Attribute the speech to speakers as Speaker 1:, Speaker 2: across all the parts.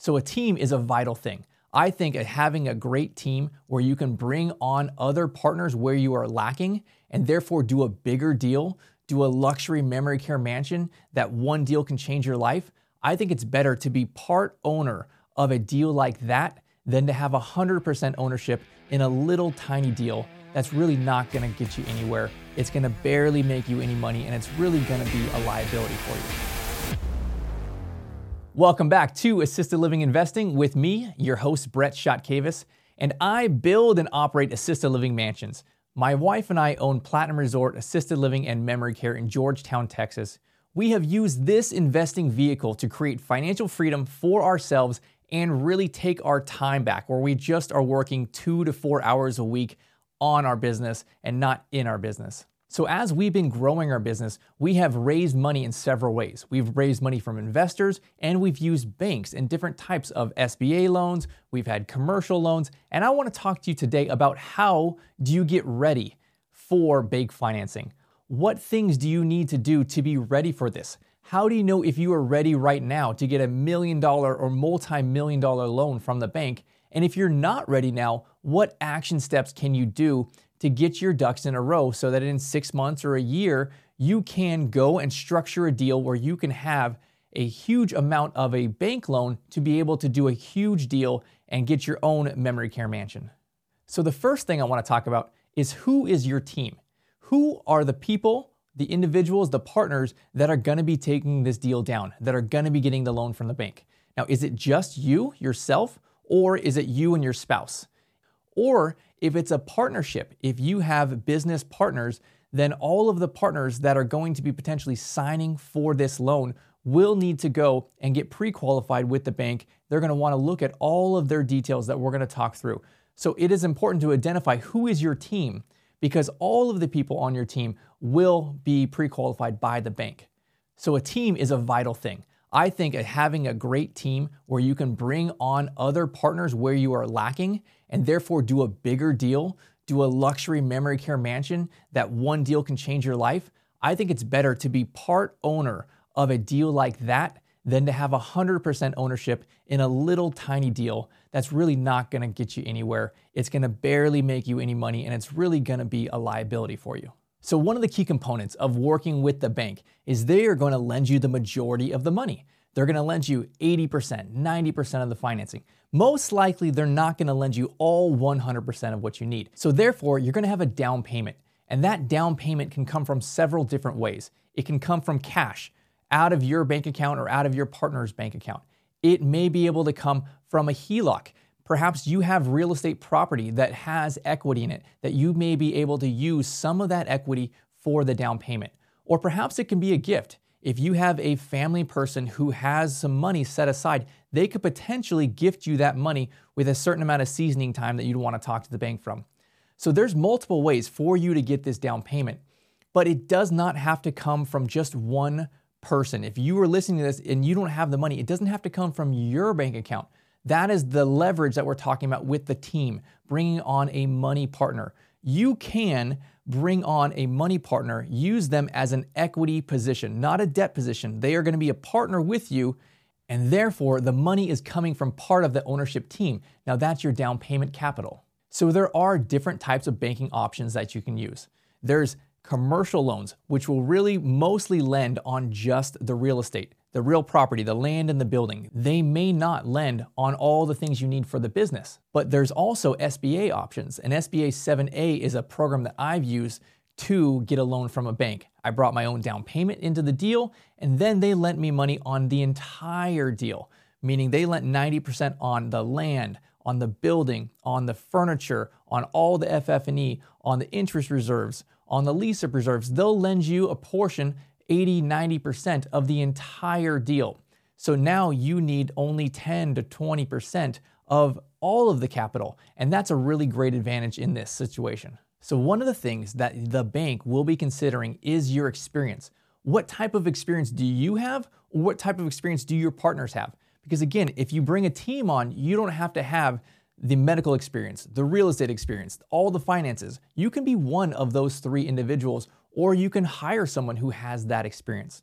Speaker 1: So, a team is a vital thing. I think having a great team where you can bring on other partners where you are lacking and therefore do a bigger deal, do a luxury memory care mansion that one deal can change your life. I think it's better to be part owner of a deal like that than to have 100% ownership in a little tiny deal that's really not gonna get you anywhere. It's gonna barely make you any money and it's really gonna be a liability for you. Welcome back to Assisted Living Investing with me, your host, Brett Chotkevys, and I build and operate assisted living mansions. My wife and I own Platinum Resort Assisted Living and Memory Care in Georgetown, Texas. We have used this investing vehicle to create financial freedom for ourselves and really take our time back, where we just are working two to four hours a week on our business and not in our business. So, as we've been growing our business, we have raised money in several ways. We've raised money from investors and we've used banks and different types of SBA loans. We've had commercial loans. And I want to talk to you today about how do you get ready for bank financing? What things do you need to do to be ready for this? How do you know if you are ready right now to get a million dollar or multi million dollar loan from the bank? And if you're not ready now, what action steps can you do to get your ducks in a row so that in six months or a year, you can go and structure a deal where you can have a huge amount of a bank loan to be able to do a huge deal and get your own memory care mansion. So, the first thing I want to talk about is who is your team? Who are the people, the individuals, the partners that are going to be taking this deal down, that are going to be getting the loan from the bank? Now, is it just you, yourself, or is it you and your spouse? Or if it's a partnership, if you have business partners, then all of the partners that are going to be potentially signing for this loan will need to go and get pre qualified with the bank. They're going to want to look at all of their details that we're going to talk through. So it is important to identify who is your team because all of the people on your team will be pre qualified by the bank. So a team is a vital thing. I think having a great team where you can bring on other partners where you are lacking and therefore do a bigger deal, do a luxury memory care mansion that one deal can change your life, I think it's better to be part owner of a deal like that than to have 100% ownership in a little tiny deal that's really not gonna get you anywhere. It's gonna barely make you any money and it's really gonna be a liability for you. So, one of the key components of working with the bank is they are going to lend you the majority of the money. They're going to lend you 80%, 90% of the financing. Most likely, they're not going to lend you all 100% of what you need. So, therefore, you're going to have a down payment. And that down payment can come from several different ways. It can come from cash out of your bank account or out of your partner's bank account. It may be able to come from a HELOC. Perhaps you have real estate property that has equity in it that you may be able to use some of that equity for the down payment. Or perhaps it can be a gift. If you have a family person who has some money set aside, they could potentially gift you that money with a certain amount of seasoning time that you'd want to talk to the bank from. So there's multiple ways for you to get this down payment, but it does not have to come from just one person. If you are listening to this and you don't have the money, it doesn't have to come from your bank account. That is the leverage that we're talking about with the team, bringing on a money partner. You can bring on a money partner, use them as an equity position, not a debt position. They are going to be a partner with you, and therefore the money is coming from part of the ownership team. Now that's your down payment capital. So there are different types of banking options that you can use. There's commercial loans, which will really mostly lend on just the real estate the real property, the land and the building, they may not lend on all the things you need for the business. But there's also SBA options. And SBA 7A is a program that I've used to get a loan from a bank. I brought my own down payment into the deal, and then they lent me money on the entire deal, meaning they lent 90% on the land, on the building, on the furniture, on all the FF&E, on the interest reserves, on the lease up reserves. They'll lend you a portion 80, 90% of the entire deal. So now you need only 10 to 20% of all of the capital. And that's a really great advantage in this situation. So, one of the things that the bank will be considering is your experience. What type of experience do you have? What type of experience do your partners have? Because again, if you bring a team on, you don't have to have the medical experience, the real estate experience, all the finances. You can be one of those three individuals or you can hire someone who has that experience.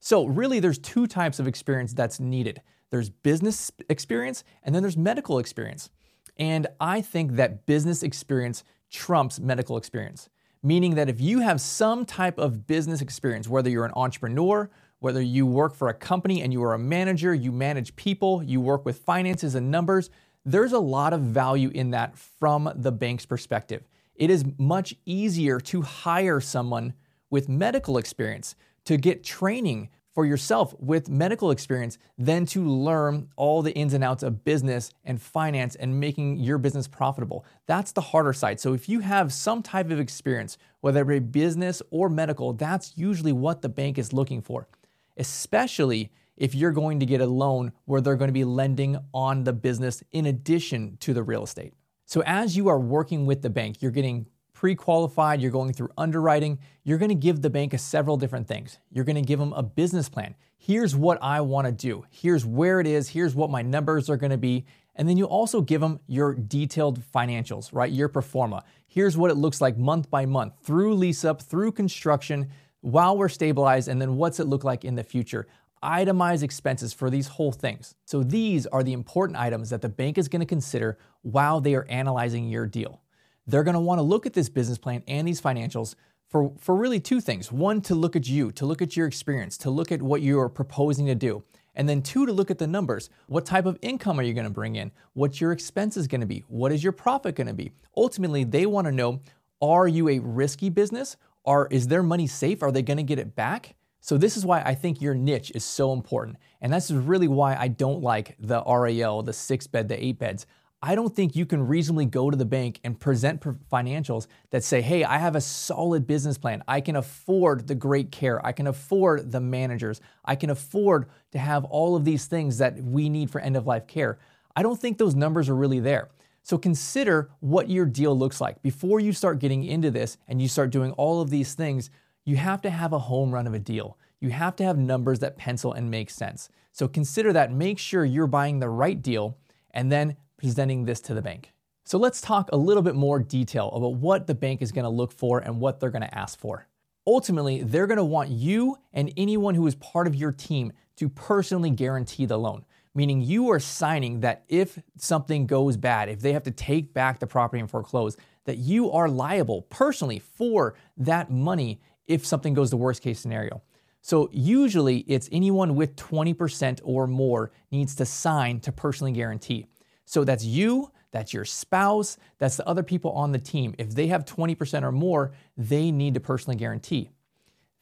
Speaker 1: So, really, there's two types of experience that's needed. there's business experience, and then there's medical experience. And I think that business experience trumps medical experience, meaning that if you have some type of business experience, whether you're an entrepreneur, whether you work for a company and you are a manager, you manage people, you work with finances and numbers, there's a lot of value in that from the bank's perspective. It is much easier to hire someone with medical experience to get training for yourself with medical experience than to learn all the ins and outs of business and finance and making your business profitable. That's the harder side. So if you have some type of experience, whether it be business or medical, that's usually what the bank is looking for, especially if you're going to get a loan where they're going to be lending on the business in addition to the real estate. So as you are working with the bank, you're getting pre qualified, you're going through underwriting, you're going to give the bank a several different things. You're going to give them a business plan. Here's what I want to do. Here's where it is. Here's what my numbers are going to be. And then you also give them your detailed financials, right? Your pro forma. Here's what it looks like month by month through lease up, through construction, while we're stabilized, and then what's it look like in the future. Itemize expenses for these whole things. So these are the important items that the bank is going to consider while they are analyzing your deal they're going to want to look at this business plan and these financials for, for really two things. One, to look at you, to look at your experience, to look at what you are proposing to do. And then two, to look at the numbers. What type of income are you going to bring in? What's your expenses going to be? What is your profit going to be? Ultimately, they want to know are you a risky business? Or is their money safe? Are they going to get it back? So, this is why I think your niche is so important. And that's really why I don't like the RAL, the six bed, the eight beds. I don't think you can reasonably go to the bank and present financials that say, hey, I have a solid business plan. I can afford the great care. I can afford the managers. I can afford to have all of these things that we need for end of life care. I don't think those numbers are really there. So consider what your deal looks like. Before you start getting into this and you start doing all of these things, you have to have a home run of a deal. You have to have numbers that pencil and make sense. So consider that. Make sure you're buying the right deal and then presenting this to the bank. So let's talk a little bit more detail about what the bank is to look for and what they're to ask for. Ultimately, they're to want you and anyone who is part of your team to personally guarantee the loan, meaning you are signing that if something goes bad, if they have to take back the property and foreclose, that you are liable personally for that money if something goes the worst case scenario. So usually it's anyone with 20% or more needs to sign to personally guarantee. So that's you, that's your spouse, that's the other people on the team. If they have 20% or more, they need to personally guarantee.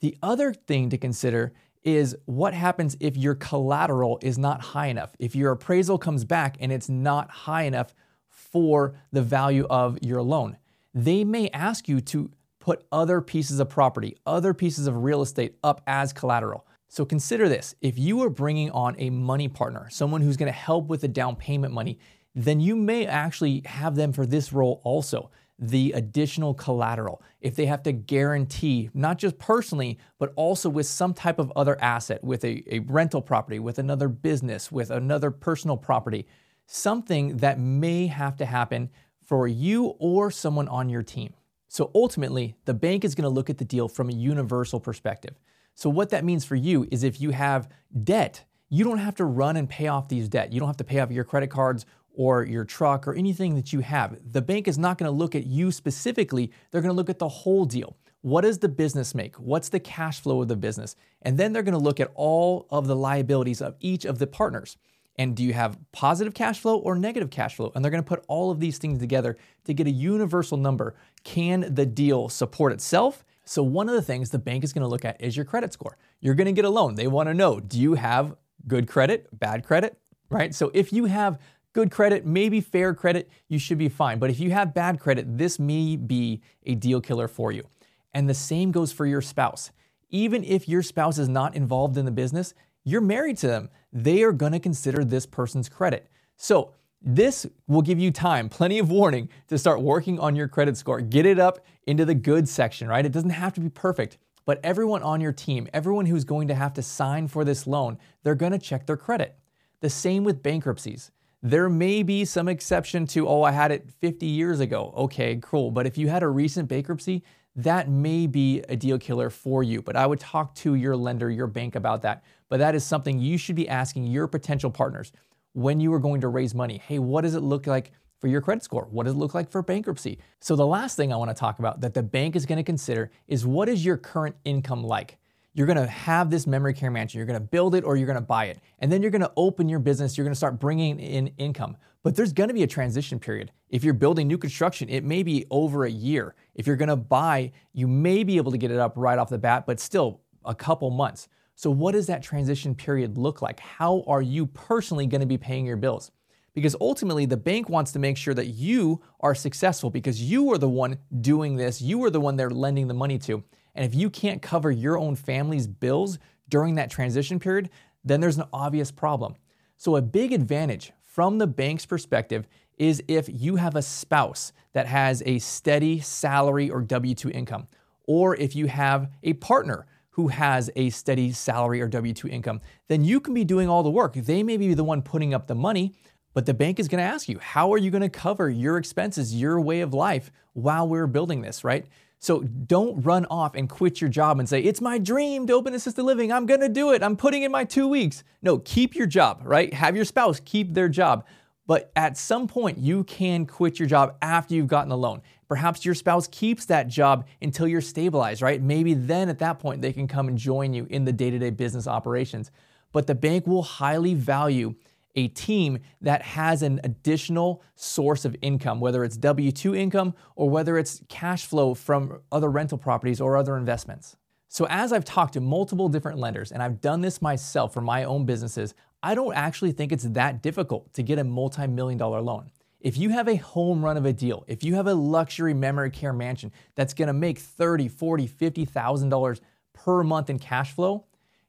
Speaker 1: The other thing to consider is what happens if your collateral is not high enough. If your appraisal comes back and it's not high enough for the value of your loan, they may ask you to put other pieces of property, other pieces of real estate up as collateral. So consider this if you are bringing on a money partner, someone who's to help with the down payment money, then you may actually have them for this role also the additional collateral. If they have to guarantee, not just personally, but also with some type of other asset, with a, a, rental property, with another business, with another personal property, something that may have to happen for you or someone on your team. So ultimately, the bank is going to look at the deal from a universal perspective. So, what that means for you is if you have debt, you don't have to run and pay off these debt. You don't have to pay off your credit cards or your truck or anything that you have. The bank is not going to look at you specifically, they're going to look at the whole deal. What does the business make? What's the cash flow of the business? And then they're going to look at all of the liabilities of each of the partners. And do you have positive cash flow or negative cash flow? And they're to put all of these things together to get a universal number. Can the deal support itself? So, one of the things the bank is to look at is your credit score. You're to get a loan. They want to know do you have good credit, bad credit, right? So, if you have good credit, maybe fair credit, you should be fine. But if you have bad credit, this may be a deal killer for you. And the same goes for your spouse. Even if your spouse is not involved in the business, you're married to them. They are going to consider this person's credit. So, this will give you time, plenty of warning to start working on your credit score. Get it up into the good section, right? It doesn't have to be perfect, but everyone on your team, everyone who's going to have to sign for this loan, they're going to check their credit. The same with bankruptcies. There may be some exception to, oh, I had it 50 years ago. Okay, cool. But if you had a recent bankruptcy, that may be a deal killer for you. But I would talk to your lender, your bank about that. But that is something you should be asking your potential partners when you are going to raise money. Hey, what does it look like for your credit score? What does it look like for bankruptcy? So, the last thing I want to talk about that the bank is going to consider is what is your current income like? You're to have this memory care mansion. You're to build it or you're to buy it. And then you're to open your business. You're to start bringing in income. But there's going to be a transition period. If you're building new construction, it may be over a year. If you're going to buy, you may be able to get it up right off the bat, but still a couple months. So, what does that transition period look like? How are you personally going to be paying your bills? Because ultimately, the bank wants to make sure that you are successful because you are the one doing this, you are the one they're lending the money to. And if you can't cover your own family's bills during that transition period, then there's an obvious problem. So, a big advantage from the bank's perspective is if you have a spouse that has a steady salary or W 2 income, or if you have a partner who has a steady salary or W 2 income, then you can be doing all the work. They may be the one putting up the money, but the bank is going to ask you, how are you going to cover your expenses, your way of life while we're building this, right? So don't run off and quit your job and say, it's my dream to open assisted living. I'm going to do it. I'm putting in my two weeks. No, keep your job, right? Have your spouse keep their job. But at some point, you can quit your job after you've gotten the loan. Perhaps your spouse keeps that job until you're stabilized, right? Maybe then at that point, they can come and join you in the day to day business operations. But the bank will highly value a team that has an additional source of income, whether it's W 2 income or whether it's cash flow from other rental properties or other investments. So, as I've talked to multiple different lenders, and I've done this myself for my own businesses, I don't actually think it's that difficult to get a multi million dollar loan. If you have a home run of a deal, if you have a luxury memory care mansion that's gonna make $30, $40, $50,000 per month in cash flow,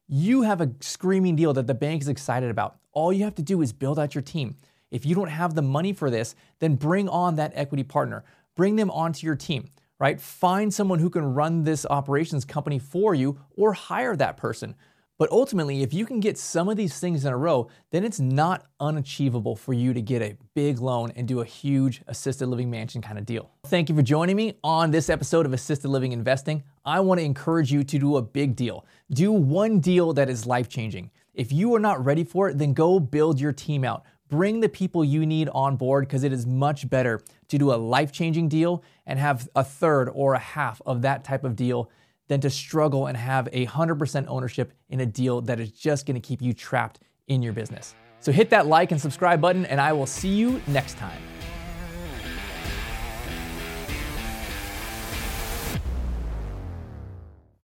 Speaker 1: you have a screaming deal that the bank is excited about. All you have to do is build out your team. If you don't have the money for this, then bring on that equity partner. Bring them onto your team, right? Find someone who can run this operations company for you or hire that person. But ultimately, if you can get some of these things in a row, then it's not unachievable for you to get a big loan and do a huge assisted living mansion kind of deal. Thank you for joining me on this episode of Assisted Living Investing. I want to encourage you to do a big deal. Do one deal that is life changing. If you are not ready for it, then go build your team out. Bring the people you need on board because it is much better to do a life changing deal and have a third or a half of that type of deal than to struggle and have a 100% ownership in a deal that is just to keep you trapped in your business. So hit that like and subscribe button, and I will see you next time.